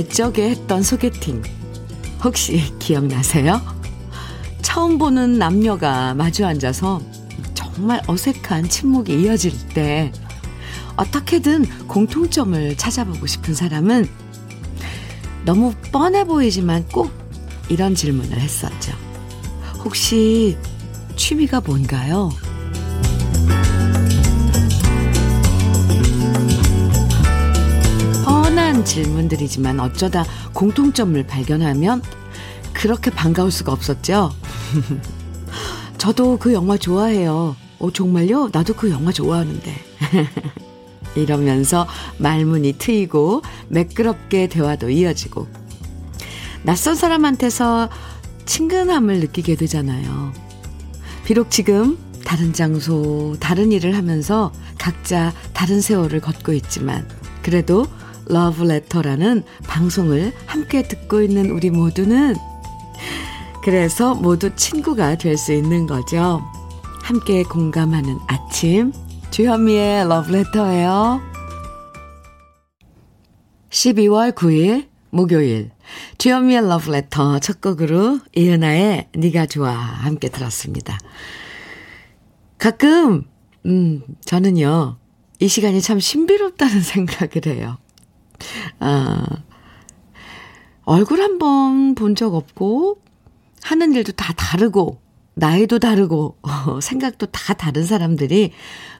옛적에 했던 소개팅 혹시 기억나세요? 처음 보는 남녀가 마주 앉아서 정말 어색한 침묵이 이어질 때 어떻게든 공통점을 찾아보고 싶은 사람은 너무 뻔해 보이지만 꼭 이런 질문을 했었죠. 혹시 취미가 뭔가요? 질문들이지만 어쩌다 공통점을 발견하면 그렇게 반가울 수가 없었죠. 저도 그 영화 좋아해요. 어, 정말요? 나도 그 영화 좋아하는데. 이러면서 말문이 트이고 매끄럽게 대화도 이어지고 낯선 사람한테서 친근함을 느끼게 되잖아요. 비록 지금 다른 장소, 다른 일을 하면서 각자 다른 세월을 걷고 있지만 그래도 러브레터라는 방송을 함께 듣고 있는 우리 모두는 그래서 모두 친구가 될 수 있는 거죠. 함께 공감하는 아침 주현미의 러브레터예요. 12월 9일 목요일 주현미의 러브레터 첫 곡으로 이은아의 네가 좋아 함께 들었습니다. 가끔 음 저는요 이 시간이 참 신비롭다는 생각을 해요. 아 얼굴 한 번 본 적 없고 하는 일도 다 다르고 나이도 다르고 어, 생각도 다 다른 사람들이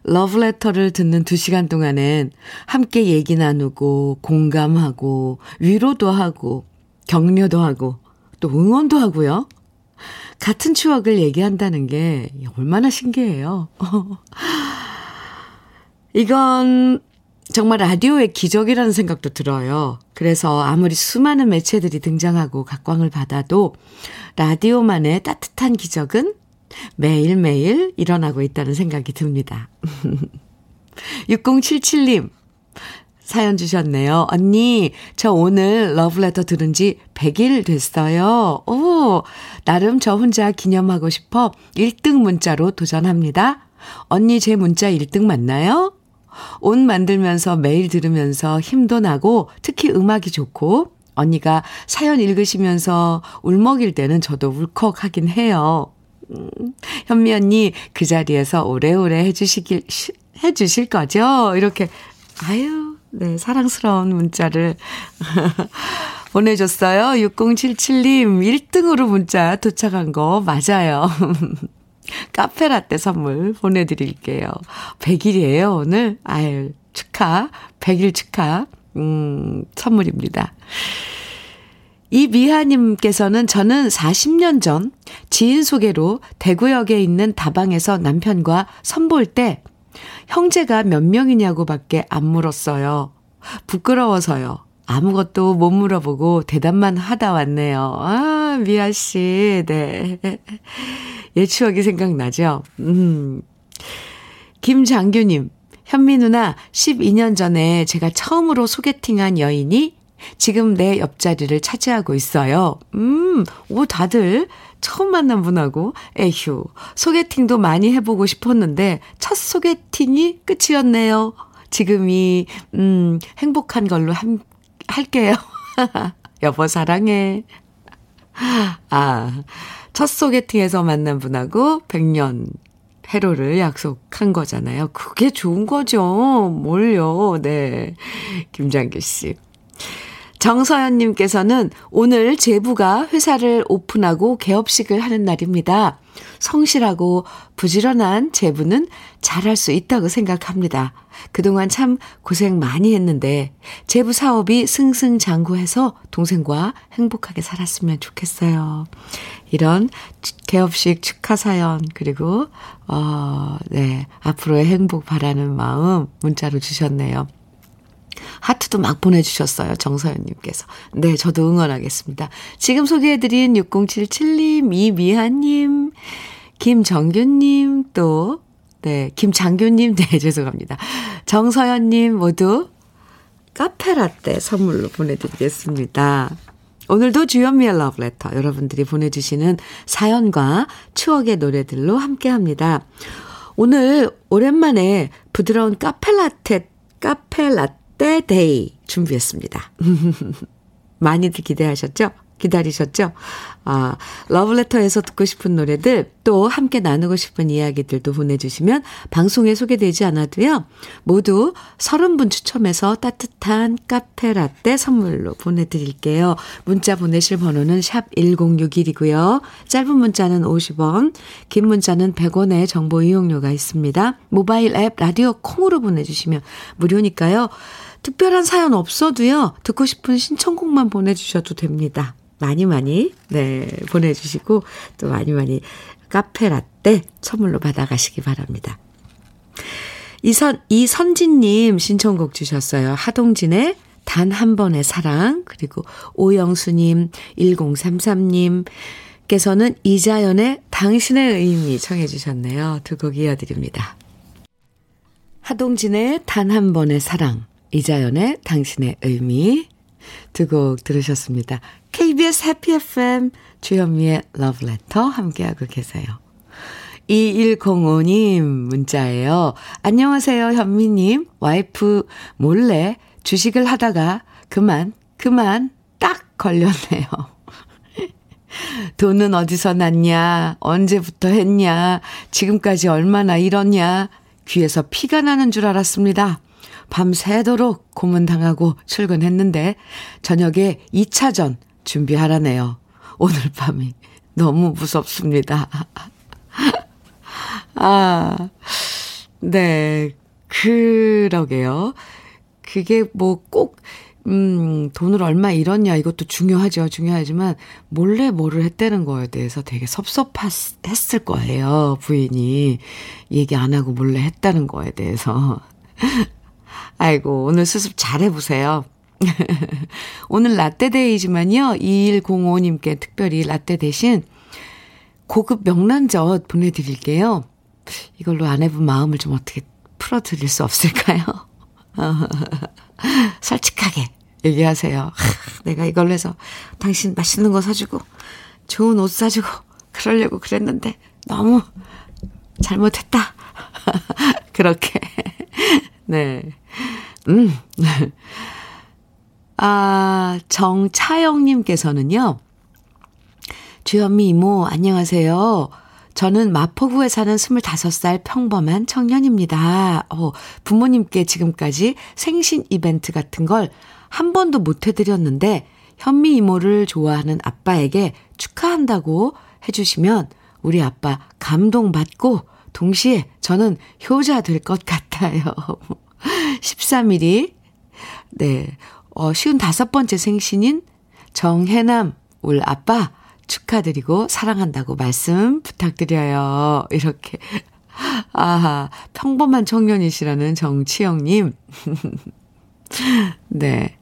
러브레터를 듣는 두 시간 동안엔 함께 얘기 나누고 공감하고 위로도 하고 격려도 하고 또 응원도 하고요. 같은 추억을 얘기한다는 게 얼마나 신기해요. 이건 정말 라디오의 기적이라는 생각도 들어요. 그래서 아무리 수많은 매체들이 등장하고 각광을 받아도 라디오만의 따뜻한 기적은 매일매일 일어나고 있다는 생각이 듭니다. 6077님, 사연 주셨네요. 언니, 저 오늘 러브레터 들은 지 100일 됐어요. 오, 나름 저 혼자 기념하고 싶어 1등 문자로 도전합니다. 언니 제 문자 1등 맞나요? 옷 만들면서 매일 들으면서 힘도 나고 특히 음악이 좋고 언니가 사연 읽으시면서 울먹일 때는 저도 울컥하긴 해요. 음, 현미 언니 그 자리에서 오래오래 해주시길 해주실 거죠? 이렇게 아유 네 사랑스러운 문자를 보내줬어요. 6077님 1등으로 문자 도착한 거 맞아요. 카페라떼 선물 보내드릴게요. 100일이에요, 오늘. 아유, 축하. 100일 축하. 음, 선물입니다. 이미하님께서는 저는 40년 전 지인 소개로 대구역에 있는 다방에서 남편과 선볼 때 형제가 몇 명이냐고 밖에 안 물었어요. 부끄러워서요. 아무것도 못 물어보고 대답만 하다 왔네요. 아, 미아 씨, 네. 옛 추억이 생각나죠? 음. 김장규님, 현미 누나, 12년 전에 제가 처음으로 소개팅한 여인이 지금 내 옆자리를 차지하고 있어요. 음, 오, 다들 처음 만난 분하고, 에휴, 소개팅도 많이 해보고 싶었는데, 첫 소개팅이 끝이었네요. 지금이, 음, 행복한 걸로 함, 할게요. 여보, 사랑해. 아, 첫 소개팅에서 만난 분하고 100년 해로를 약속한 거잖아요. 그게 좋은 거죠. 뭘요. 네. 김장규 씨. 정서연님께서는 오늘 제부가 회사를 오픈하고 개업식을 하는 날입니다. 성실하고 부지런한 제부는 잘할 수 있다고 생각합니다. 그동안 참 고생 많이 했는데 제부 사업이 승승장구해서 동생과 행복하게 살았으면 좋겠어요. 이런 개업식 축하 사연 그리고 어, 네, 앞으로의 행복 바라는 마음 문자로 주셨네요. 하트도 막 보내주셨어요. 정서연님께서. 네, 저도 응원하겠습니다. 지금 소개해드린 6077님, 이미하님, 김정규님, 또, 네, 김장규님, 네, 죄송합니다. 정서연님 모두 카페라떼 선물로 보내드리겠습니다. 오늘도 주현미의 러브레터 여러분들이 보내주시는 사연과 추억의 노래들로 함께합니다. 오늘 오랜만에 부드러운 카페라떼, 카페라떼 라떼 day 준비했습니다. 많이들 기대하셨죠? 기다리셨죠? 아, 러브레터에서 듣고 싶은 노래들 또 함께 나누고 싶은 이야기들도 보내주시면 방송에 소개되지 않아도요. 모두 30분 추첨해서 따뜻한 카페 라떼 선물로 보내드릴게요. 문자 보내실 번호는 샵 1061이고요. 짧은 문자는 50원, 긴 문자는 100원의 정보 이용료가 있습니다. 모바일 앱 라디오 콩으로 보내주시면 무료니까요. 특별한 사연 없어도요. 듣고 싶은 신청곡만 보내주셔도 됩니다. 많이 많이 네 보내주시고 또 많이 많이 카페 라떼 선물로 받아가시기 바랍니다. 이선 이선진님 신청곡 주셨어요. 하동진의 단 한 번의 사랑 그리고 오영수님 1033님 께서는 이자연의 당신의 의미 청해 주셨네요. 두 곡 이어드립니다. 하동진의 단 한 번의 사랑 이자연의 당신의 의미 두 곡 들으셨습니다. KBS 해피 FM 주현미의 러브레터 함께하고 계세요. 2105님 문자예요. 안녕하세요, 현미님. 와이프 몰래 주식을 하다가 그만, 그만 딱 걸렸네요. 돈은 어디서 났냐? 언제부터 했냐? 지금까지 얼마나 잃었냐? 귀에서 피가 나는 줄 알았습니다. 밤새도록 고문당하고 출근했는데 저녁에 2차전 준비하라네요. 오늘 밤이 너무 무섭습니다. 아, 네. 그러게요. 그게 뭐 꼭, 음, 돈을 얼마 잃었냐, 이것도 중요하죠. 중요하지만, 몰래 뭐를 했다는 거에 대해서 되게 섭섭했을 거예요. 부인이. 얘기 안 하고 몰래 했다는 거에 대해서. 아이고, 오늘 수습 잘 해보세요. 오늘 라떼데이지만요. 2105님께 특별히 라떼 대신 고급 명란젓 보내드릴게요. 이걸로 아내분 마음을 좀 어떻게 풀어드릴 수 없을까요? 솔직하게 얘기하세요. 내가 이걸로 해서 당신 맛있는 거 사주고 좋은 옷 사주고 그러려고 그랬는데 너무 잘못했다. 그렇게. 네. 음. 아, 정차영님께서는요, 주현미 이모, 안녕하세요. 저는 마포구에 사는 25살 평범한 청년입니다. 어, 부모님께 지금까지 생신 이벤트 같은 걸 한 번도 못 해드렸는데, 현미 이모를 좋아하는 아빠에게 축하한다고 해주시면 우리 아빠 감동받고 동시에 저는 효자 될 것 같아요. 13일이, 네, 어, 쉬운 다섯 번째 생신인 정혜남 울 아빠 축하드리고 사랑한다고 말씀 부탁드려요. 이렇게. 아하, 평범한 청년이시라는 정치영님. 네.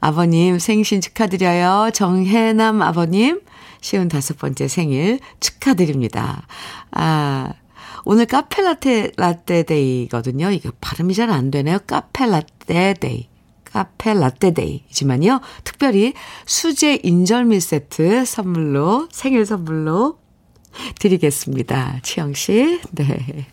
아버님 생신 축하드려요. 정혜남 아버님 쉰 다섯 번째 생일 축하드립니다. 아, 오늘 카페 라떼, 라떼 day거든요. 이거 발음이 잘 안 되네요. 카페 라떼 day. 카페 라떼 day지만요. 특별히 수제 인절미 세트 선물로, 생일 선물로 드리겠습니다. 치영 씨. 네.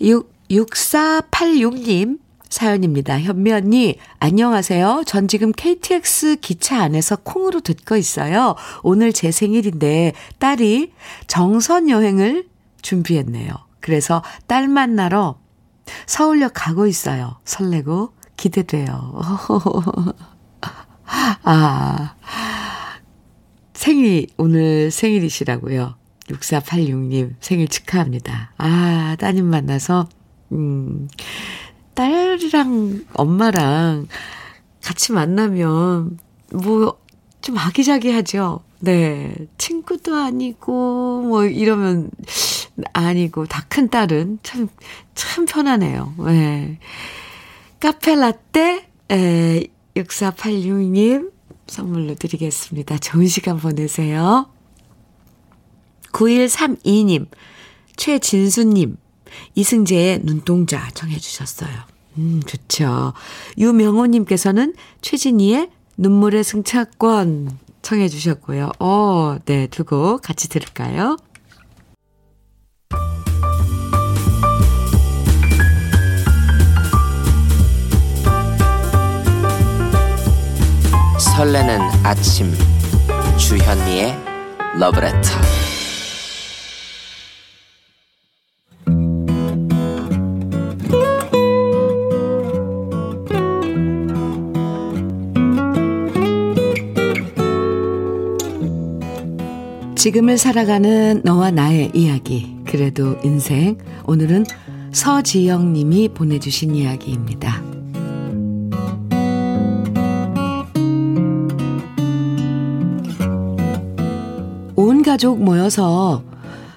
6, 6486님 사연입니다. 현미 언니, 안녕하세요. 전 지금 KTX 기차 안에서 콩으로 듣고 있어요. 오늘 제 생일인데 딸이 정선 여행을 준비했네요. 그래서 딸 만나러 서울역 가고 있어요. 설레고 기대돼요. 아, 생일, 오늘 생일이시라고요. 6486님 생일 축하합니다. 아, 따님 만나서, 음, 딸이랑 엄마랑 같이 만나면, 뭐, 좀 아기자기하죠. 네. 친구도 아니고, 뭐, 이러면 아니고, 다 큰 딸은 참, 참 편하네요. 네. 카페 라떼, 에, 6486님 선물로 드리겠습니다. 좋은 시간 보내세요. 9132님, 최진수님, 이승재의 눈동자 정해주셨어요. 음, 좋죠. 유명호님께서는 최진희의 눈물의 승차권 청해 주셨고요. 어, 네, 두 곡 같이 들을까요? 설레는 아침 주현미의 러브레터 지금을 살아가는 너와 나의 이야기 그래도 인생 오늘은 서지영 님이 보내주신 이야기입니다. 온 가족 모여서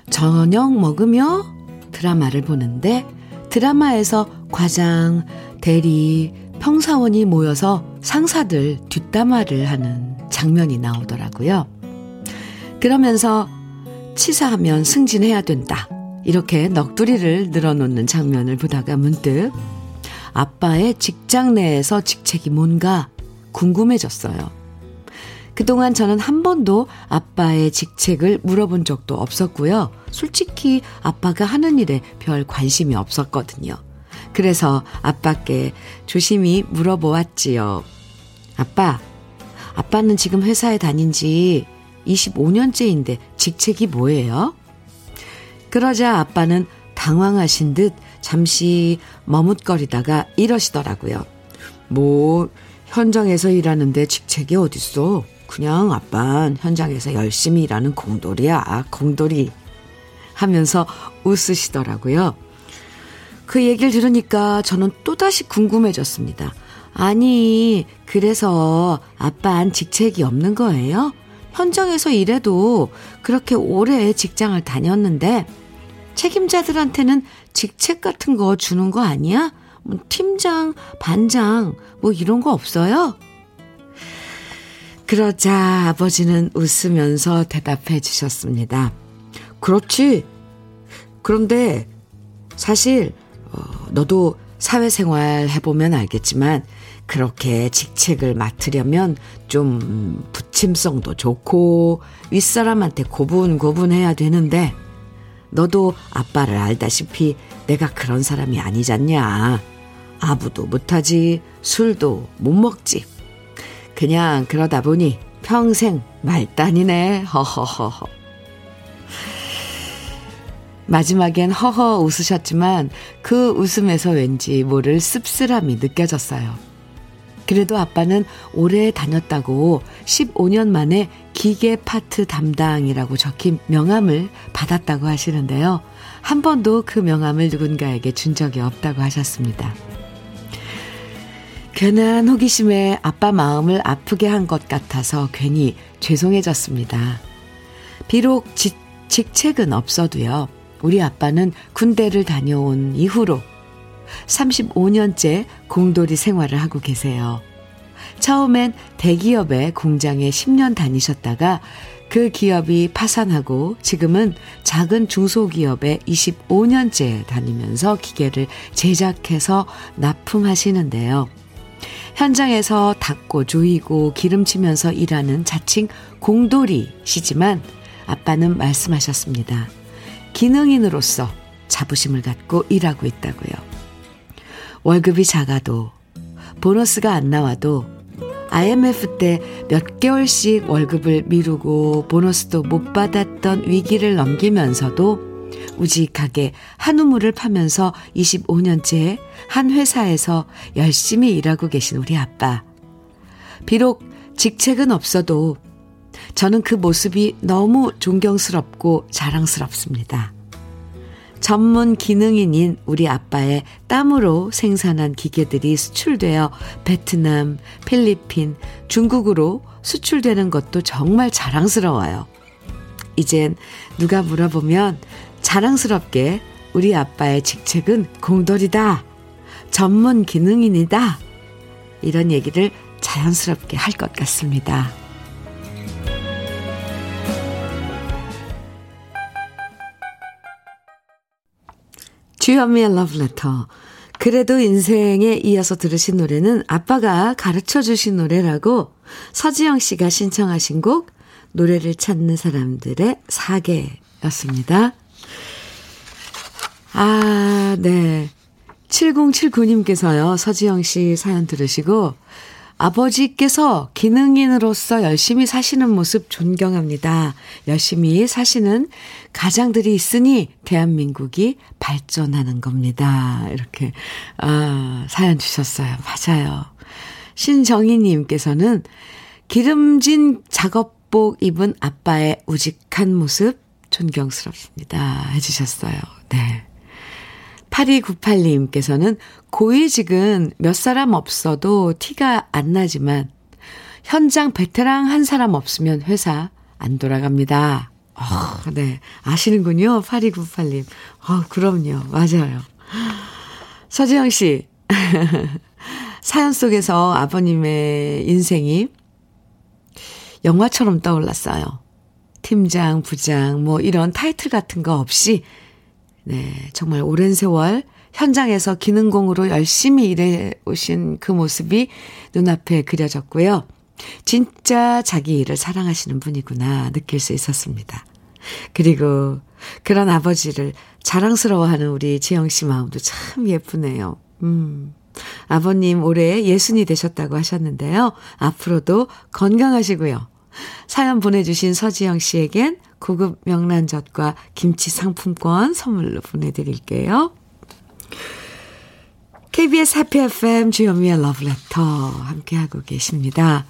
저녁 먹으며 드라마를 보는데 드라마에서 과장, 대리, 평사원이 모여서 상사들 뒷담화를 하는 장면이 나오더라고요. 그러면서 치사하면 승진해야 된다. 이렇게 넋두리를 늘어놓는 장면을 보다가 문득 아빠의 직장 내에서 직책이 뭔가 궁금해졌어요. 그동안 저는 한 번도 아빠의 직책을 물어본 적도 없었고요. 솔직히 아빠가 하는 일에 별 관심이 없었거든요. 그래서 아빠께 조심히 물어보았지요. 아빠, 아빠는 지금 회사에 다닌 지 25년째인데 직책이 뭐예요? 그러자 아빠는 당황하신 듯 잠시 머뭇거리다가 이러시더라고요. 뭐, 현장에서 일하는데 직책이 어딨어? 그냥 아빤 현장에서 열심히 일하는 공돌이야, 공돌이. 하면서 웃으시더라고요. 그 얘기를 들으니까 저는 또다시 궁금해졌습니다. 아니, 그래서 아빤 직책이 없는 거예요? 현장에서 일해도 그렇게 오래 직장을 다녔는데 책임자들한테는 직책 같은 거 주는 거 아니야? 뭐 팀장, 반장, 뭐 이런 거 없어요? 그러자 아버지는 웃으면서 대답해 주셨습니다. 그렇지. 그런데 사실 어, 너도 사회생활 해보면 알겠지만 그렇게 직책을 맡으려면 좀 부침성도 좋고 윗사람한테 고분고분해야 되는데 너도 아빠를 알다시피 내가 그런 사람이 아니잖냐. 아부도 못하지, 술도 못 먹지. 그냥 그러다 보니 평생 말단이네. 허허허허. 마지막엔 허허 웃으셨지만 그 웃음에서 왠지 모를 씁쓸함이 느껴졌어요. 그래도 아빠는 오래 다녔다고 15년 만에 기계 파트 담당이라고 적힌 명함을 받았다고 하시는데요. 한 번도 그 명함을 누군가에게 준 적이 없다고 하셨습니다. 괜한 호기심에 아빠 마음을 아프게 한 것 같아서 괜히 죄송해졌습니다. 비록 지, 직책은 없어도요. 우리 아빠는 군대를 다녀온 이후로 35년째 공돌이 생활을 하고 계세요. 처음엔 대기업의 공장에 10년 다니셨다가 그 기업이 파산하고 지금은 작은 중소기업에 25년째 다니면서 기계를 제작해서 납품하시는데요. 현장에서 닦고 조이고 기름치면서 일하는 자칭 공돌이시지만 아빠는 말씀하셨습니다. 기능인으로서 자부심을 갖고 일하고 있다고요. 월급이 작아도 보너스가 안 나와도 IMF 때 몇 개월씩 월급을 미루고 보너스도 못 받았던 위기를 넘기면서도 우직하게 한우물을 파면서 25년째 한 회사에서 열심히 일하고 계신 우리 아빠. 비록 직책은 없어도 저는 그 모습이 너무 존경스럽고 자랑스럽습니다. 전문 기능인인 우리 아빠의 땀으로 생산한 기계들이 수출되어 베트남, 필리핀, 중국으로 수출되는 것도 정말 자랑스러워요. 이젠 누가 물어보면 자랑스럽게 우리 아빠의 직책은 공돌이다. 전문 기능인이다. 이런 얘기를 자연스럽게 할 것 같습니다. 주현미의 러브레터. 그래도 인생에 이어서 들으신 노래는 아빠가 가르쳐 주신 노래라고 서지영 씨가 신청하신 곡 노래를 찾는 사람들의 사계였습니다. 아, 네. 7079님께서요, 서지영 씨 사연 들으시고, 아버지께서 기능인으로서 열심히 사시는 모습 존경합니다. 열심히 사시는 가장들이 있으니 대한민국이 발전하는 겁니다. 이렇게, 아, 사연 주셨어요. 맞아요. 신정희님께서는 기름진 작업복 입은 아빠의 우직한 모습 존경스럽습니다. 해주셨어요. 네. 8298님께서는 고위직은 몇 사람 없어도 티가 안 나지만 현장 베테랑 한 사람 없으면 회사 안 돌아갑니다. 어, 네. 아시는군요. 8298님. 어, 그럼요. 맞아요. 서지영 씨. 사연 속에서 아버님의 인생이 영화처럼 떠올랐어요. 팀장, 부장, 뭐 이런 타이틀 같은 거 없이 네, 정말 오랜 세월 현장에서 기능공으로 열심히 일해 오신 그 모습이 눈앞에 그려졌고요. 진짜 자기 일을 사랑하시는 분이구나 느낄 수 있었습니다. 그리고 그런 아버지를 자랑스러워하는 우리 지영 씨 마음도 참 예쁘네요. 음. 아버님 올해 예순이 되셨다고 하셨는데요. 앞으로도 건강하시고요. 사연 보내주신 서지영 씨에겐 고급 명란젓과 김치 상품권 선물로 보내드릴게요. KBS 해피 FM 주현미의 러브레터 함께하고 계십니다.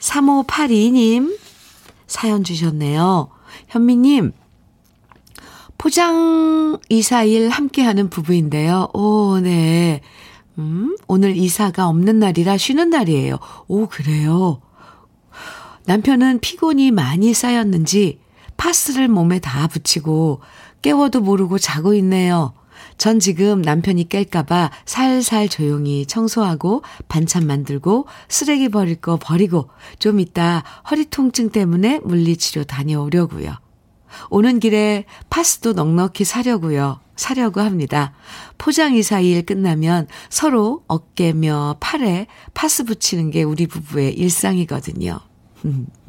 3582님 사연 주셨네요. 현미님, 포장 이사일 함께하는 부부인데요. 오, 네. 음, 오늘 이사가 없는 날이라 쉬는 날이에요. 오, 그래요. 남편은 피곤이 많이 쌓였는지 파스를 몸에 다 붙이고 깨워도 모르고 자고 있네요. 전 지금 남편이 깰까봐 살살 조용히 청소하고 반찬 만들고 쓰레기 버릴 거 버리고 좀 이따 허리 통증 때문에 물리치료 다녀오려고요. 오는 길에 파스도 넉넉히 사려고요. 사려고 합니다. 포장 이사 일 끝나면 서로 어깨며 팔에 파스 붙이는 게 우리 부부의 일상이거든요.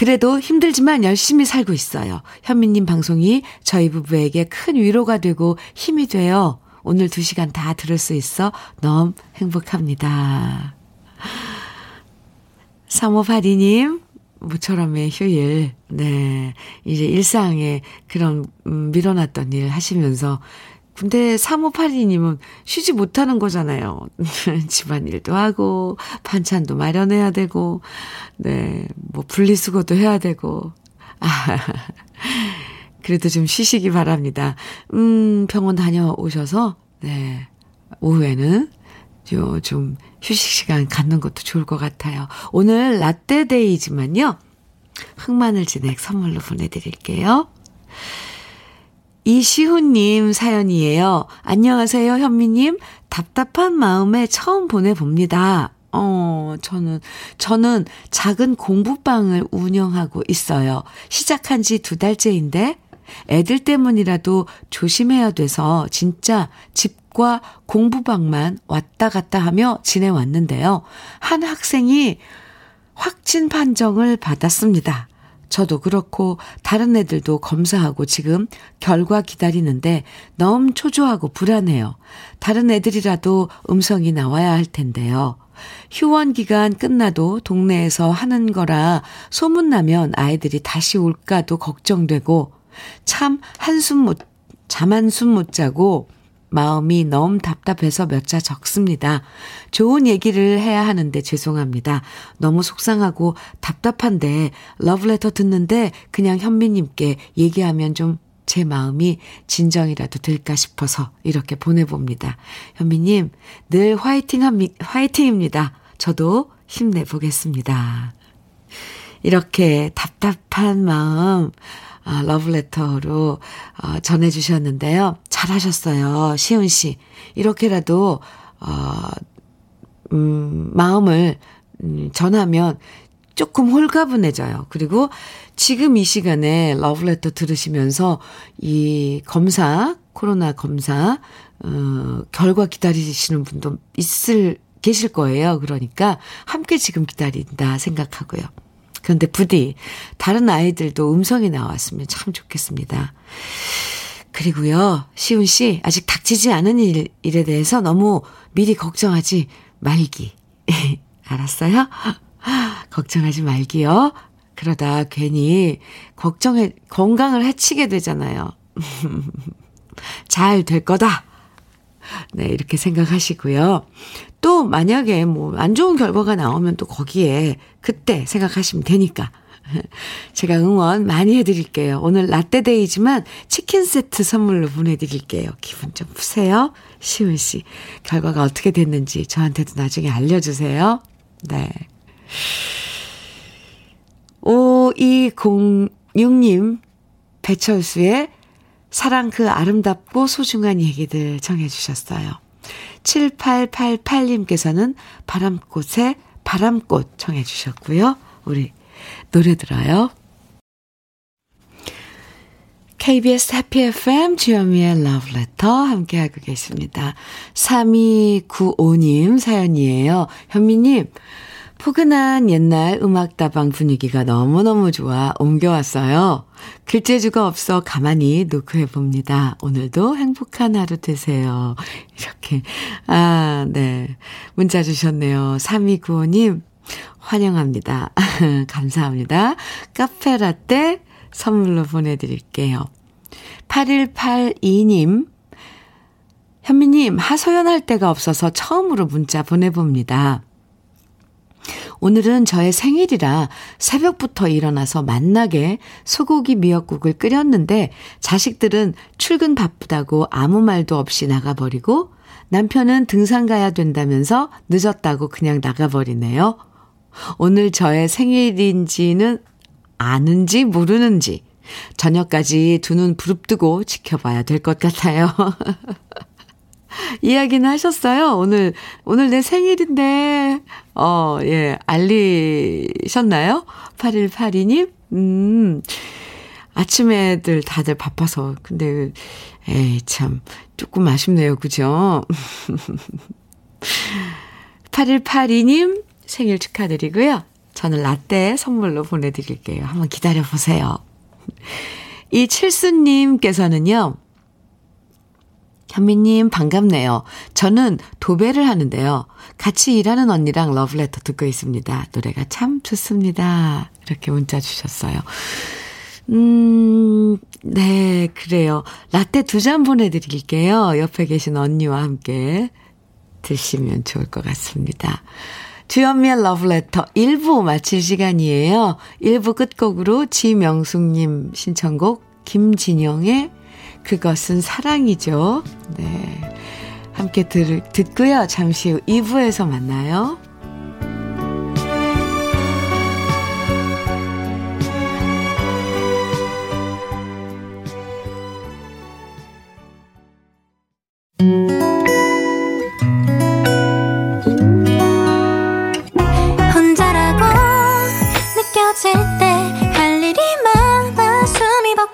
음. 그래도 힘들지만 열심히 살고 있어요. 현미님 방송이 저희 부부에게 큰 위로가 되고 힘이 돼요. 오늘 두 시간 다 들을 수 있어 너무 행복합니다. 3582님, 모처럼의 휴일, 네. 이제 일상에 그런, 음, 밀어놨던 일 하시면서 근데 3582님은 쉬지 못하는 거잖아요. 집안일도 하고, 반찬도 마련해야 되고, 네, 뭐 분리수거도 해야 되고. 아, 그래도 좀 쉬시기 바랍니다. 음, 병원 다녀오셔서, 네, 오후에는 요, 좀 휴식 시간 갖는 것도 좋을 것 같아요. 오늘 라떼데이지만요. 흑마늘 진액 선물로 보내드릴게요. 이시훈님 사연이에요. 안녕하세요, 현미님. 답답한 마음에 처음 보내봅니다. 어, 저는, 저는 작은 공부방을 운영하고 있어요. 시작한 지 두 달째인데, 애들 때문이라도 조심해야 돼서 진짜 집과 공부방만 왔다 갔다 하며 지내왔는데요. 한 학생이 확진 판정을 받았습니다. 저도 그렇고 다른 애들도 검사하고 지금 결과 기다리는데 너무 초조하고 불안해요. 다른 애들이라도 음성이 나와야 할 텐데요. 휴원 기간 끝나도 동네에서 하는 거라 소문나면 아이들이 다시 올까도 걱정되고 참 한숨 못, 잠 한숨 못 자고 마음이 너무 답답해서 몇 자 적습니다. 좋은 얘기를 해야 하는데 죄송합니다. 너무 속상하고 답답한데 러브레터 듣는데 그냥 현미님께 얘기하면 좀 제 마음이 진정이라도 될까 싶어서 이렇게 보내봅니다. 현미님, 늘 화이팅 합니, 화이팅입니다. 저도 힘내보겠습니다. 이렇게 답답한 마음, 아, 러브레터로 어, 전해주셨는데요. 잘하셨어요. 시은 씨. 이렇게라도, 어, 음, 마음을 음, 전하면 조금 홀가분해져요. 그리고 지금 이 시간에 러브레터 들으시면서 이 검사, 코로나 검사, 어, 결과 기다리시는 분도 있을, 계실 거예요. 그러니까 함께 지금 기다린다 생각하고요. 그런데 부디 다른 아이들도 음성이 나왔으면 참 좋겠습니다. 그리고요, 시훈 씨, 아직 닥치지 않은 일, 일에 대해서 너무 미리 걱정하지 말기. 알았어요? 걱정하지 말기요. 그러다 괜히 걱정해, 건강을 해치게 되잖아요. 잘 될 거다. 네, 이렇게 생각하시고요. 또 만약에 뭐 안 좋은 결과가 나오면 또 거기에 그때 생각하시면 되니까. 제가 응원 많이 해드릴게요. 오늘 라떼데이지만 치킨 세트 선물로 보내드릴게요. 기분 좀 푸세요. 시은 씨. 결과가 어떻게 됐는지 저한테도 나중에 알려주세요. 네. 5206님, 배철수의 사랑 그 아름답고 소중한 얘기들 정해주셨어요. 7888님께서는 바람꽃에 바람꽃 청해주셨고요. 우리 노래 들어요. KBS 해피 FM 주현미의 러브레터 함께하고 계십니다. 3295님 사연이에요. 현미님, 포근한 옛날 음악다방 분위기가 너무너무 좋아 옮겨왔어요. 글재주가 없어 가만히 노크해봅니다. 오늘도 행복한 하루 되세요. 이렇게, 아, 네. 문자 주셨네요. 3295님, 환영합니다. 감사합니다. 카페 라떼 선물로 보내드릴게요. 8182님, 현미님, 하소연할 데가 없어서 처음으로 문자 보내봅니다. 오늘은 저의 생일이라 새벽부터 일어나서 만나게 소고기 미역국을 끓였는데 자식들은 출근 바쁘다고 아무 말도 없이 나가버리고 남편은 등산 가야 된다면서 늦었다고 그냥 나가버리네요. 오늘 저의 생일인지는 아는지 모르는지 저녁까지 두 눈 부릅뜨고 지켜봐야 될 것 같아요. 이야기는 하셨어요? 오늘, 오늘 내 생일인데, 어, 예, 알리셨나요? 8182님? 음, 아침에들 다들 바빠서. 근데, 에이, 참, 조금 아쉽네요. 그죠? 8182님, 생일 축하드리고요. 저는 라떼 선물로 보내드릴게요. 한번 기다려보세요. 이 칠수님께서는요, 현미님 반갑네요. 저는 도배를 하는데요. 같이 일하는 언니랑 러브레터 듣고 있습니다. 노래가 참 좋습니다. 이렇게 문자 주셨어요. 음, 네, 그래요. 라떼 두 잔 보내드릴게요. 옆에 계신 언니와 함께 드시면 좋을 것 같습니다. 주연미의 러브레터 1부 마칠 시간이에요. 1부 끝곡으로 지명숙님 신청곡 김진영의 그것은 사랑이죠. 네. 함께 들, 듣고요. 잠시 후 2부에서 만나요.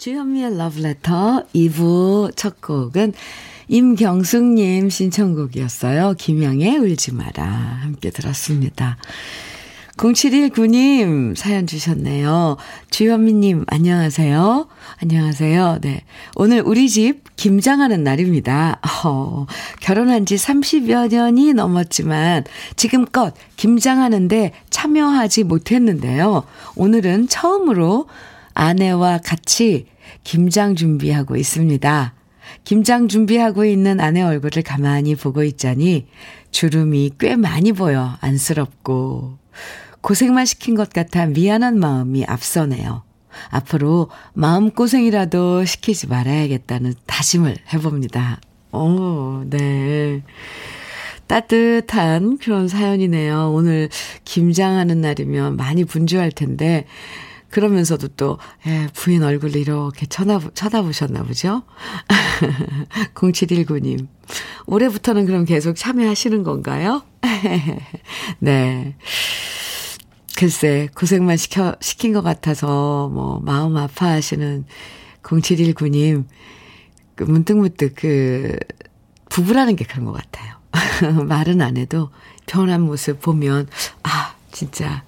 주현미의 Letter 2부 첫 곡은 임경숙님 신청곡이었어요. 김양의 울지 마라. 함께 들었습니다. 0719님 사연 주셨네요. 주현미님, 안녕하세요. 안녕하세요. 네. 오늘 우리 집 김장하는 날입니다. 어, 결혼한 지 30여 년이 넘었지만 지금껏 김장하는데 참여하지 못했는데요. 오늘은 처음으로 아내와 같이 김장 준비하고 있습니다. 김장 준비하고 있는 아내 얼굴을 가만히 보고 있자니 주름이 꽤 많이 보여 안쓰럽고 고생만 시킨 것 같아 미안한 마음이 앞서네요. 앞으로 마음고생이라도 시키지 말아야겠다는 다짐을 해봅니다. 오, 네. 따뜻한 그런 사연이네요. 오늘 김장하는 날이면 많이 분주할 텐데, 그러면서도 또, 예, 부인 얼굴을 이렇게 쳐다보, 쳐다보셨나 보죠? 0719님. 올해부터는 그럼 계속 참여하시는 건가요? 네. 글쎄, 고생만 시켜, 시킨 것 같아서, 뭐, 마음 아파하시는 0719님, 그 문득문득 그, 부부라는 게 그런 것 같아요. 말은 안 해도 변한 모습 보면, 아, 진짜,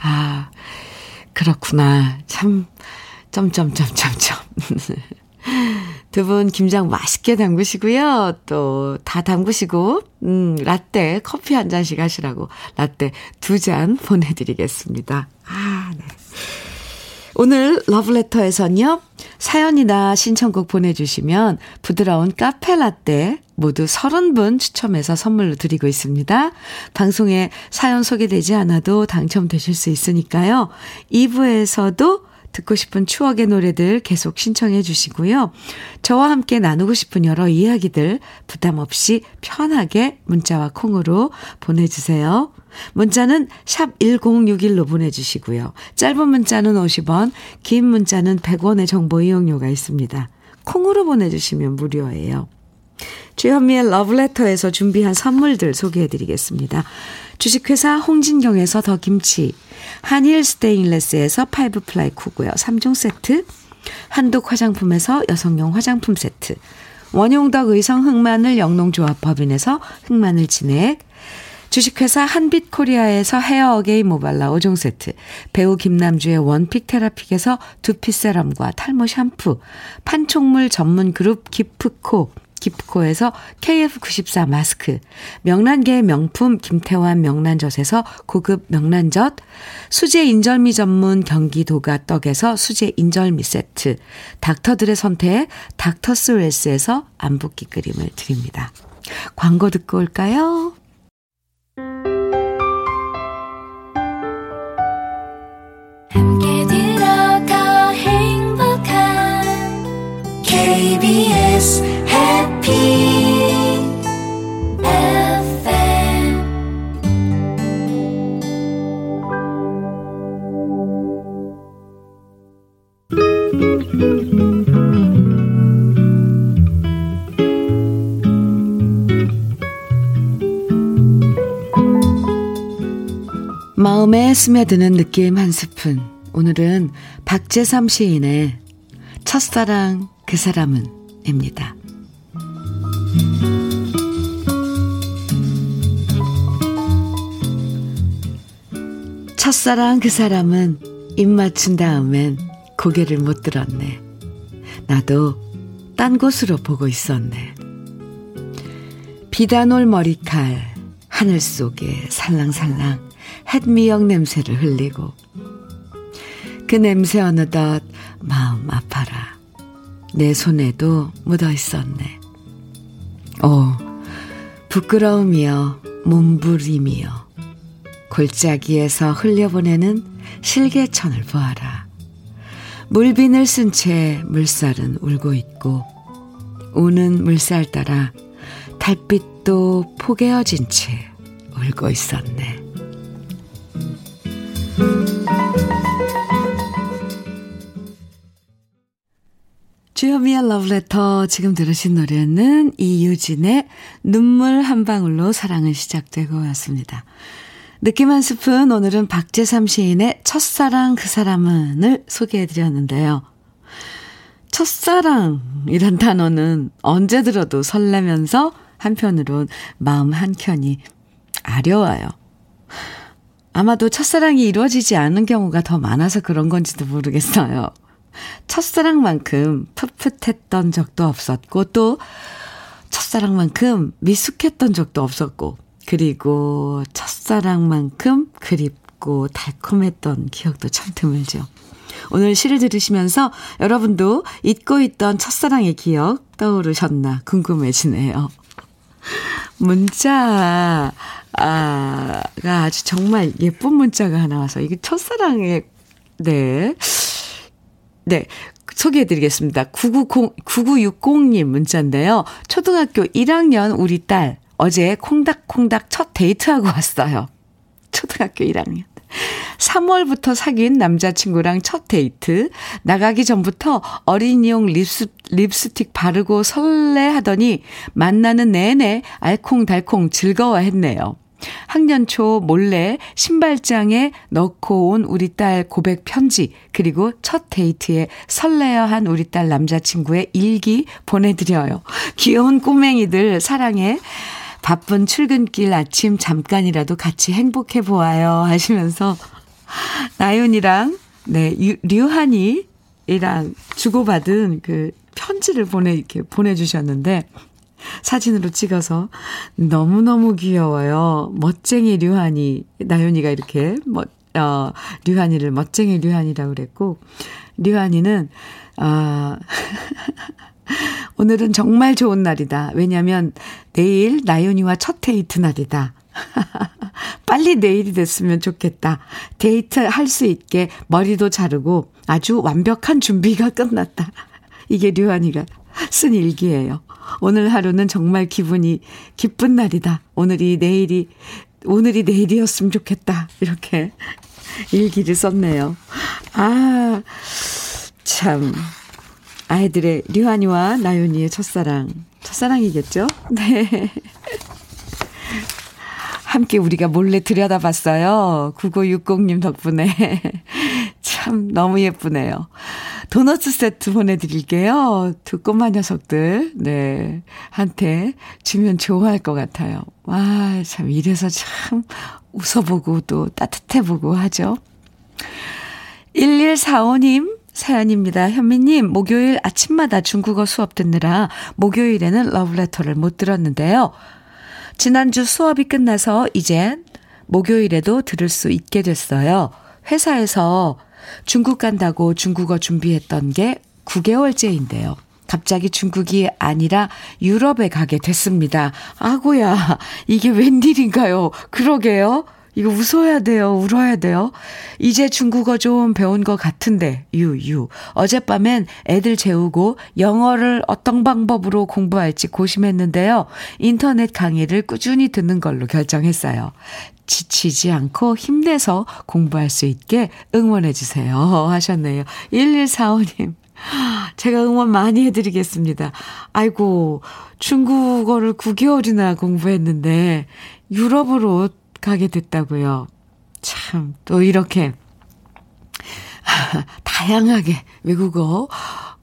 아, 그렇구나. 참, 점점점점점. 두 분 김장 맛있게 담그시고요. 또 다 담그시고 음, 라떼 커피 한 잔씩 하시라고 라떼 두 잔 보내드리겠습니다. 아, 네. 오늘 러브레터에서는요. 사연이나 신청곡 보내주시면 부드러운 카페 라떼 모두 30분 추첨해서 선물로 드리고 있습니다. 방송에 사연 소개되지 않아도 당첨되실 수 있으니까요. 2부에서도 듣고 싶은 추억의 노래들 계속 신청해 주시고요. 저와 함께 나누고 싶은 여러 이야기들 부담 없이 편하게 문자와 콩으로 보내주세요. 문자는 샵 1061로 보내주시고요. 짧은 문자는 50원, 긴 문자는 100원의 정보 이용료가 있습니다. 콩으로 보내주시면 무료예요. 주현미의 러브레터에서 준비한 선물들 소개해드리겠습니다. 주식회사 홍진경에서 더 김치, 한일 스테인레스에서 five-ply cookware 3종 세트, 한독 화장품에서 여성용 화장품 세트, 원용덕 의성 흑마늘 영농조합 법인에서 흑마늘 진액, 주식회사 한빛코리아에서 헤어 어게인 모발라 5종 세트, 배우 김남주의 원픽 테라픽에서 두피 세럼과 탈모 샴푸, 판촉물 전문 그룹 기프코, 기프코에서 KF94 마스크, 명란계의 명품 김태환 명란젓에서 고급 명란젓, 수제 인절미 전문 경기도가 떡에서 수제 인절미 세트, 닥터들의 선택 닥터스 웰스에서 안붓기 그림을 드립니다. 광고 듣고 올까요? 함께 들어가 행복한 KBS 마음에 스며드는 느낌 한 스푼. 오늘은 박재삼 시인의 첫사랑 그 사람은 입니다. 첫사랑 그 사람은 입 맞춘 다음엔 고개를 못 들었네. 나도 딴 곳으로 보고 있었네. 비단 올 머리칼, 하늘 속에 살랑살랑 햇미역 냄새를 흘리고 그 냄새 어느덧 마음 아파라. 내 손에도 묻어 있었네. 오, 부끄러움이여, 몸부림이여, 골짜기에서 흘려보내는 실개천을 보아라. 물빈을 쓴 채 물살은 울고 있고, 우는 물살 따라 달빛도 포개어진 채 울고 있었네. 주여미의 러브레터 지금 들으신 노래는 이유진의 눈물 한 방울로 사랑은 시작되고 왔습니다. 느낌 한 스푼 오늘은 박재삼 시인의 첫사랑 그 사람은을 소개해드렸는데요. 첫사랑이란 단어는 언제 들어도 설레면서 한편으론 마음 한켠이 아려워요. 아마도 첫사랑이 이루어지지 않은 경우가 더 많아서 그런 건지도 모르겠어요. 첫사랑만큼 풋풋했던 적도 없었고, 또 첫사랑만큼 미숙했던 적도 없었고, 그리고 첫사랑만큼 그립고 달콤했던 기억도 참 드물죠. 오늘 시를 들으시면서 여러분도 잊고 있던 첫사랑의 기억 떠오르셨나 궁금해지네요. 문자, 아, 가 아주 정말 예쁜 문자가 하나 와서 이게 첫사랑의, 네. 네. 소개해드리겠습니다. 990, 9960님 문자인데요. 초등학교 1학년 우리 딸 어제 콩닥콩닥 첫 데이트하고 왔어요. 초등학교 1학년. 3월부터 사귄 남자친구랑 첫 데이트. 나가기 전부터 어린이용 립스, 립스틱 바르고 설레하더니 만나는 내내 알콩달콩 즐거워했네요. 학년 초 몰래 신발장에 넣고 온 우리 딸 고백 편지, 그리고 첫 데이트에 설레어 한 우리 딸 남자친구의 일기 보내드려요. 귀여운 꼬맹이들 사랑해. 바쁜 출근길 아침 잠깐이라도 같이 행복해 보아요. 하시면서 나윤이랑, 네, 유, 류한이랑 주고받은 그 편지를 보내, 이렇게 보내주셨는데, 사진으로 찍어서 너무너무 귀여워요. 멋쟁이 류한이, 나윤이가 이렇게, 멋, 어, 류한이를 멋쟁이 류한이라고 그랬고, 류한이는, 아, 오늘은 정말 좋은 날이다. 왜냐면 내일 나윤이와 첫 데이트 날이다. 빨리 내일이 됐으면 좋겠다. 데이트 할 수 있게 머리도 자르고 아주 완벽한 준비가 끝났다. 이게 류한이가 쓴 일기예요. 오늘 하루는 정말 기분이 기쁜 날이다. 오늘이 내일이, 오늘이 내일이었으면 좋겠다. 이렇게 일기를 썼네요. 아, 참. 아이들의 류한이와 나윤이의 첫사랑. 첫사랑이겠죠? 네. 함께 우리가 몰래 들여다봤어요. 9960님 덕분에. 참 너무 예쁘네요. 도너츠 세트 보내드릴게요. 두 꼬마 녀석들, 네, 한테 주면 좋아할 것 같아요. 와, 참, 이래서 참 웃어보고 또 따뜻해보고 하죠. 1145님, 사연입니다. 현미님, 목요일 아침마다 중국어 수업 듣느라 목요일에는 러브레터를 못 들었는데요. 지난주 수업이 끝나서 이젠 목요일에도 들을 수 있게 됐어요. 회사에서 중국 간다고 중국어 준비했던 게 9개월째인데요. 갑자기 중국이 아니라 유럽에 가게 됐습니다. 아고야, 이게 웬일인가요? 그러게요. 이거 웃어야 돼요? 울어야 돼요? 이제 중국어 좀 배운 것 같은데, 유, 유. 어젯밤엔 애들 재우고 영어를 어떤 방법으로 공부할지 고심했는데요. 인터넷 강의를 꾸준히 듣는 걸로 결정했어요. 지치지 않고 힘내서 공부할 수 있게 응원해주세요. 하셨네요. 1145님. 제가 응원 많이 해드리겠습니다. 아이고, 중국어를 9개월이나 공부했는데, 유럽으로 가게 됐다고요. 참, 또 이렇게 다양하게 외국어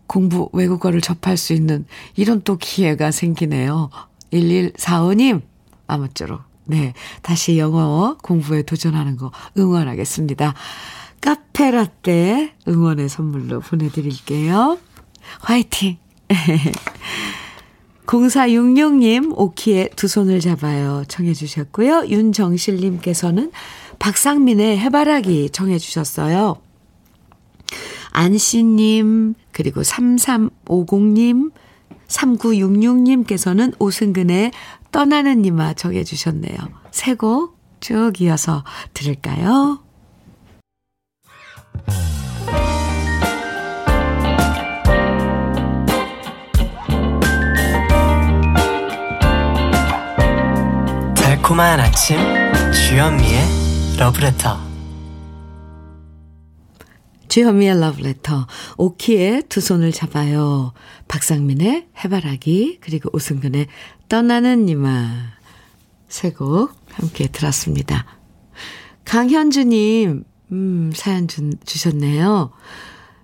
공부, 외국어를 접할 수 있는 이런 또 기회가 생기네요. 1145님, 아무쪼록. 네. 다시 영어 공부에 도전하는 거 응원하겠습니다. 카페 라떼 응원의 선물로 보내드릴게요. 화이팅! 0466님, 오키의 두 손을 잡아요. 청해 주셨고요. 윤정실님께서는 박상민의 해바라기 청해 주셨어요. 안씨님, 그리고 3350님, 3966님께서는 오승근의 떠나는 이마 정해 주셨네요. 세곡쭉 이어서 들을까요? 달콤한 아침 주현미의 러브레터. 주현미의 러브레터 오키의 두 손을 잡아요. 박상민의 해바라기 그리고 오승근의 떠나는 이마. 세곡 함께 들었습니다. 강현주님 음 사연 주, 주셨네요.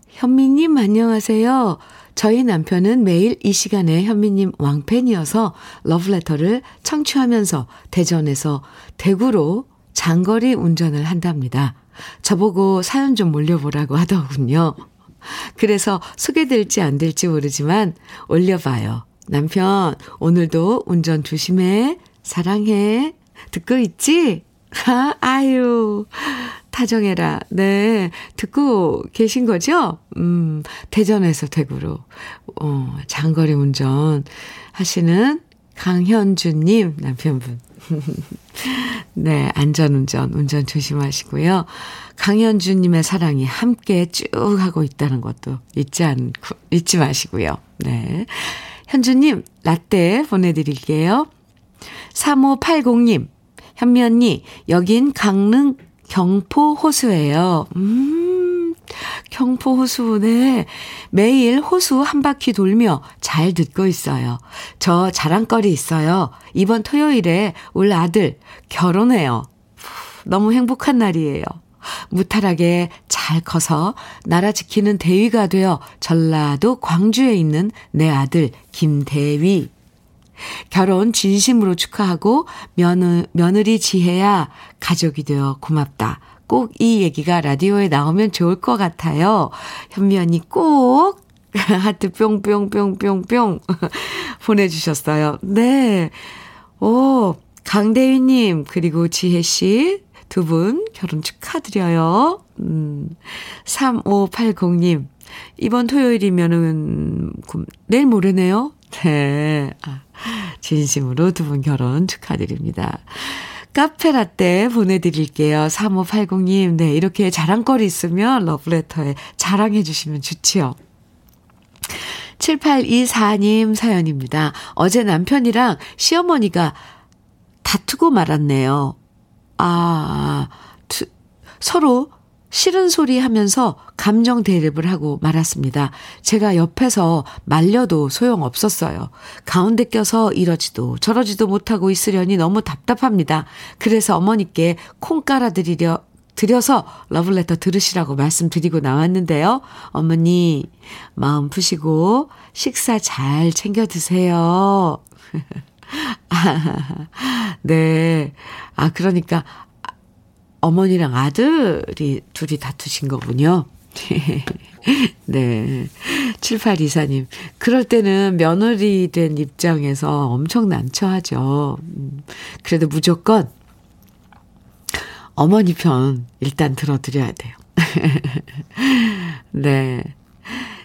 현미님 안녕하세요 저희 남편은 매일 이 시간에 현미님 왕팬이어서 러브레터를 청취하면서 대전에서 대구로 장거리 운전을 한답니다. 저보고 사연 좀 올려보라고 하더군요. 그래서 소개될지 안 될지 모르지만 올려봐요. 남편, 오늘도 운전 조심해. 사랑해. 듣고 있지? 아, 아유. 다정해라. 네. 듣고 계신 거죠? 음, 대전에서 대구로, 어, 장거리 운전 하시는 강현주님 남편분. 네, 안전운전, 운전 조심하시고요. 강현주님의 사랑이 함께 쭉 하고 있다는 것도 잊지 않고, 잊지 마시고요. 네. 현주님, 라떼 보내드릴게요. 3580님, 현미 언니, 여긴 강릉 경포 호수예요. 음, 경포 호수네. 매일 호수 한 바퀴 돌며 잘 듣고 있어요. 저 자랑거리 있어요. 이번 토요일에 올 아들 결혼해요. 너무 행복한 날이에요. 무탈하게 잘 커서 나라 지키는 대위가 되어 전라도 광주에 있는 내 아들 김대위. 결혼 진심으로 축하하고 며느, 며느리 지혜야 가족이 되어 고맙다. 꼭 이 얘기가 라디오에 나오면 좋을 것 같아요. 현미 언니 꼭 하트 뿅뿅뿅뿅뿅 보내주셨어요. 네. 오, 강대휘님, 그리고 지혜씨 두 분 결혼 축하드려요. 음, 3580님, 이번 토요일이면은, 내일 모레네요? 네. 아, 진심으로 두 분 결혼 축하드립니다. 카페 라떼 보내드릴게요. 3580님, 네, 이렇게 자랑거리 있으면 러브레터에 자랑해 주시면 좋지요. 7824님 사연입니다. 어제 남편이랑 시어머니가 다투고 말았네요. 아, 두, 서로 싫은 소리 하면서 감정 대립을 하고 말았습니다. 제가 옆에서 말려도 소용 없었어요. 가운데 껴서 이러지도 저러지도 못하고 있으려니 너무 답답합니다. 그래서 어머니께 콩 깔아드리려, 드려서 러블레터 들으시라고 말씀드리고 나왔는데요. 어머니, 마음 푸시고 식사 잘 챙겨 드세요. 아, 네. 아, 그러니까 어머니랑 아들이 둘이 다투신 거군요. 네. 7824님. 그럴 때는 며느리 된 입장에서 엄청 난처하죠. 음, 그래도 무조건 어머니 편 일단 들어드려야 돼요. 네.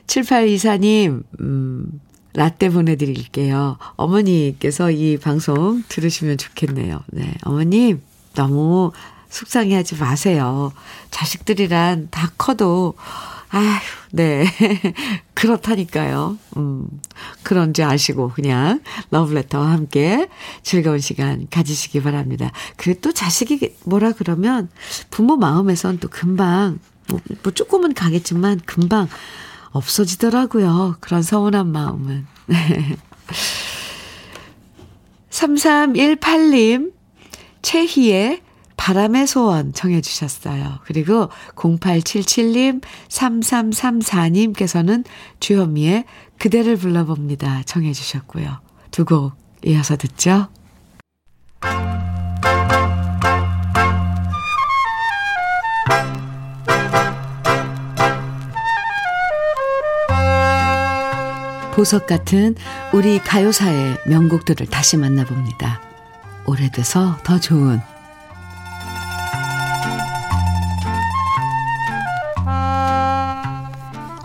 7824님, 음, 라떼 보내드릴게요. 어머니께서 이 방송 들으시면 좋겠네요. 네. 어머님, 너무 속상해 하지 마세요. 자식들이란 다 커도, 아휴, 네. 그렇다니까요. 음, 그런지 아시고, 그냥, 러브레터와 함께 즐거운 시간 가지시기 바랍니다. 그리고 또 자식이 뭐라 그러면, 부모 마음에선 또 금방, 뭐, 뭐 조금은 가겠지만, 금방 없어지더라고요. 그런 서운한 마음은. 3318님, 최희의 바람의 소원 청해 주셨어요. 그리고 0877님, 3334님께서는 주현미의 그대를 불러봅니다. 청해 주셨고요. 두 곡 이어서 듣죠. 보석 같은 우리 가요사의 명곡들을 다시 만나봅니다. 오래돼서 더 좋은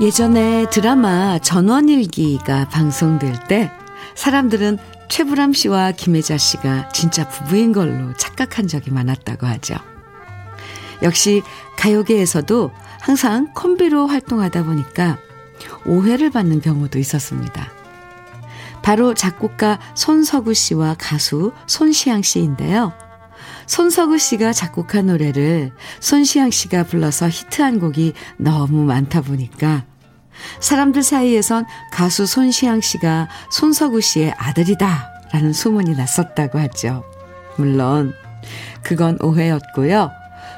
예전에 드라마 전원일기가 방송될 때 사람들은 최불암 씨와 김혜자 씨가 진짜 부부인 걸로 착각한 적이 많았다고 하죠. 역시 가요계에서도 항상 콤비로 활동하다 보니까 오해를 받는 경우도 있었습니다. 바로 작곡가 손석우 씨와 가수 손시양 씨인데요. 손석우 씨가 작곡한 노래를 손시양 씨가 불러서 히트한 곡이 너무 많다 보니까 사람들 사이에선 가수 손시양 씨가 손석우 씨의 아들이다 라는 소문이 났었다고 하죠. 물론 그건 오해였고요.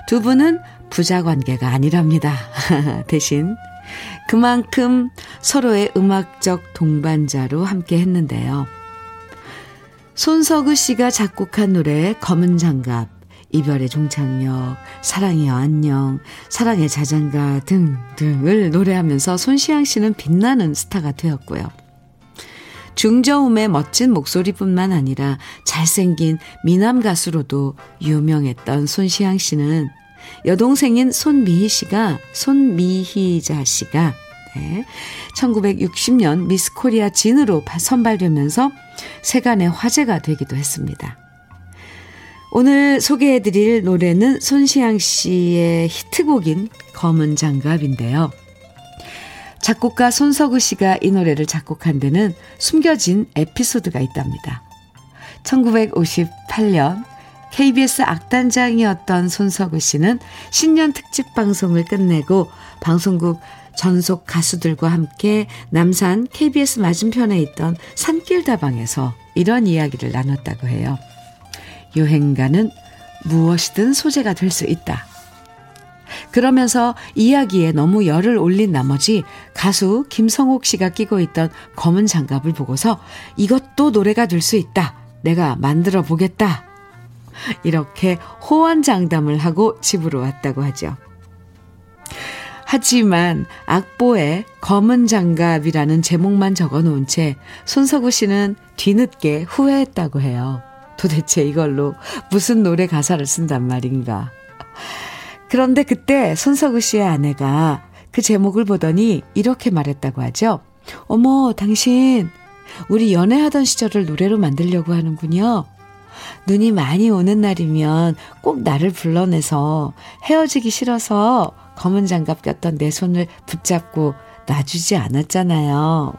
두 분은 부자 관계가 아니랍니다. 대신 그만큼 서로의 음악적 동반자로 함께 했는데요. 손석우 씨가 작곡한 노래 검은 장갑, 이별의 종착역, 사랑의 안녕, 사랑의 자장가 등등을 노래하면서 손시양 씨는 빛나는 스타가 되었고요. 중저음의 멋진 목소리뿐만 아니라 잘생긴 미남 가수로도 유명했던 손시양 씨는 여동생인 손미희 씨가, 손미희자 씨가, 네, 1960년 미스 코리아 진으로 선발되면서 세간의 화제가 되기도 했습니다. 오늘 소개해드릴 노래는 손시양 씨의 히트곡인 검은 장갑인데요. 작곡가 손석우 씨가 이 노래를 작곡한 데는 숨겨진 에피소드가 있답니다. 1958년 KBS 악단장이었던 손석우 씨는 신년 특집 방송을 끝내고 방송국 전속 가수들과 함께 남산 KBS 맞은편에 있던 산길다방에서 이런 이야기를 나눴다고 해요. 유행가는 무엇이든 소재가 될 수 있다. 그러면서 이야기에 너무 열을 올린 나머지 가수 김성옥 씨가 끼고 있던 검은 장갑을 보고서 이것도 노래가 될 수 있다. 내가 만들어 보겠다. 이렇게 호언장담을 하고 집으로 왔다고 하죠. 하지만 악보에 검은 장갑이라는 제목만 적어 놓은 채 손석우 씨는 뒤늦게 후회했다고 해요. 도대체 이걸로 무슨 노래 가사를 쓴단 말인가. 그런데 그때 손석우 씨의 아내가 그 제목을 보더니 이렇게 말했다고 하죠. 어머, 당신, 우리 연애하던 시절을 노래로 만들려고 하는군요. 눈이 많이 오는 날이면 꼭 나를 불러내서 헤어지기 싫어서 검은 장갑 꼈던 내 손을 붙잡고 놔주지 않았잖아요.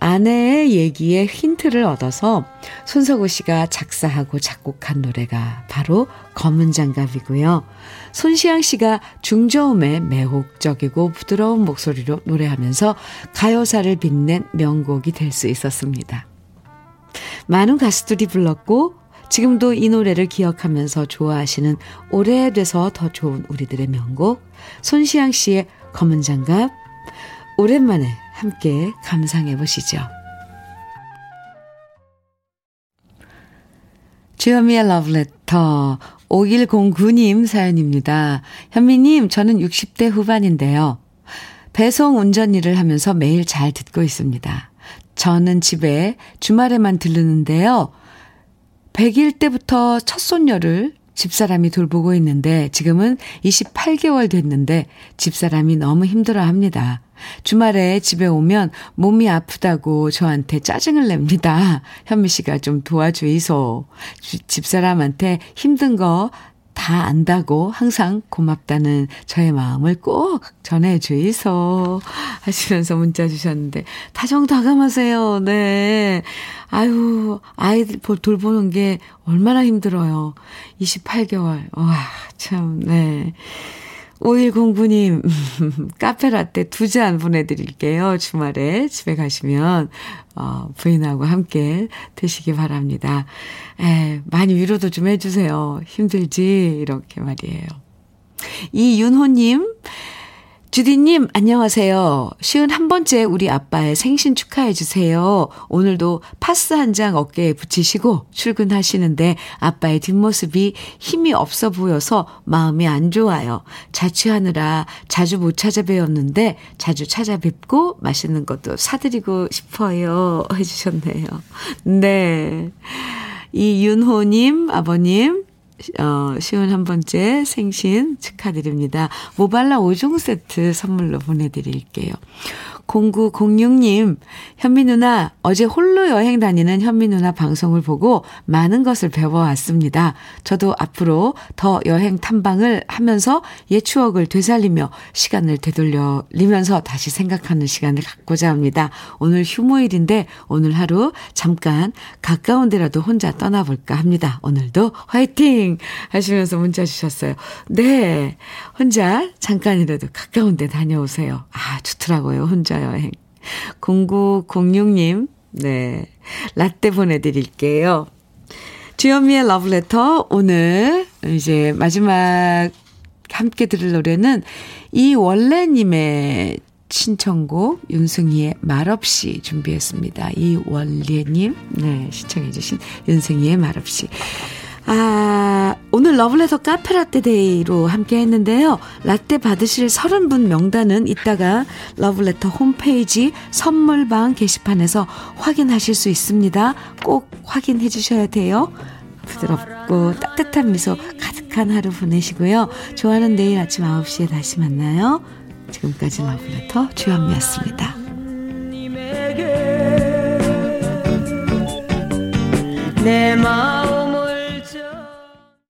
아내의 얘기에 힌트를 얻어서 손석우 씨가 작사하고 작곡한 노래가 바로 검은 장갑이고요. 손시양 씨가 중저음의 매혹적이고 부드러운 목소리로 노래하면서 가요사를 빛낸 명곡이 될 수 있었습니다. 많은 가수들이 불렀고 지금도 이 노래를 기억하면서 좋아하시는 오래돼서 더 좋은 우리들의 명곡 손시양 씨의 검은 장갑 오랜만에 함께 감상해 보시죠. 주현미의 러브레터 5109님 사연입니다. 현미님, 저는 60대 후반인데요. 배송 운전 일을 하면서 매일 잘 듣고 있습니다. 저는 집에 주말에만 들르는데요. 100일 때부터 첫 손녀를 집사람이 돌보고 있는데 지금은 28개월 됐는데 집사람이 너무 힘들어 합니다. 주말에 집에 오면 몸이 아프다고 저한테 짜증을 냅니다. 현미 씨가 좀 도와주이소. 집사람한테 힘든 거 다 안다고 항상 고맙다는 저의 마음을 꼭 전해주이소. 하시면서 문자 주셨는데, 다정다감하세요. 네. 아유, 아이들 돌보는 게 얼마나 힘들어요. 28개월. 와, 참, 네. 5109님, 카페 라떼 두 잔 보내드릴게요. 주말에 집에 가시면, 어, 부인하고 함께 드시기 바랍니다. 에, 많이 위로도 좀 해주세요. 힘들지? 이렇게 말이에요. 이윤호님, 주디님, 안녕하세요. 쉬운 한 번째 우리 아빠의 생신 축하해주세요. 오늘도 파스 한 장 어깨에 붙이시고 출근하시는데 아빠의 뒷모습이 힘이 없어 보여서 마음이 안 좋아요. 자취하느라 자주 못 찾아뵈었는데 자주 찾아뵙고 맛있는 것도 사드리고 싶어요. 해주셨네요. 네. 이윤호님, 아버님, 어, 쉬운 한 번째 생신 축하드립니다. 모발라 5종 세트 선물로 보내드릴게요. 0906님, 현미 누나, 어제 홀로 여행 다니는 현미 누나 방송을 보고 많은 것을 배워왔습니다. 저도 앞으로 더 여행 탐방을 하면서 옛 추억을 되살리며 시간을 되돌려리면서 다시 생각하는 시간을 갖고자 합니다. 오늘 휴무일인데 오늘 하루 잠깐 가까운 데라도 혼자 떠나볼까 합니다. 오늘도 화이팅! 하시면서 문자 주셨어요. 네. 혼자 잠깐이라도 가까운 데 다녀오세요. 아, 좋더라고요. 혼자 여행. 0906님, 네. 라떼 보내드릴게요. 주현미의 러브레터, 오늘 이제 마지막 함께 들을 노래는 이원래님의 신청곡 윤승희의 말없이 준비했습니다. 이원래님, 네, 신청해주신 윤승희의 말없이. 아, 오늘 러브레터 카페라떼 day로 함께 했는데요. 라떼 받으실 30분 명단은 이따가 러브레터 홈페이지 선물방 게시판에서 확인하실 수 있습니다. 꼭 확인해 주셔야 돼요. 부드럽고 따뜻한 미소 가득한 하루 보내시고요. 좋아하는 내일 아침 9시에 다시 만나요. 지금까지 러블레터 주현미였습니다. 내 마음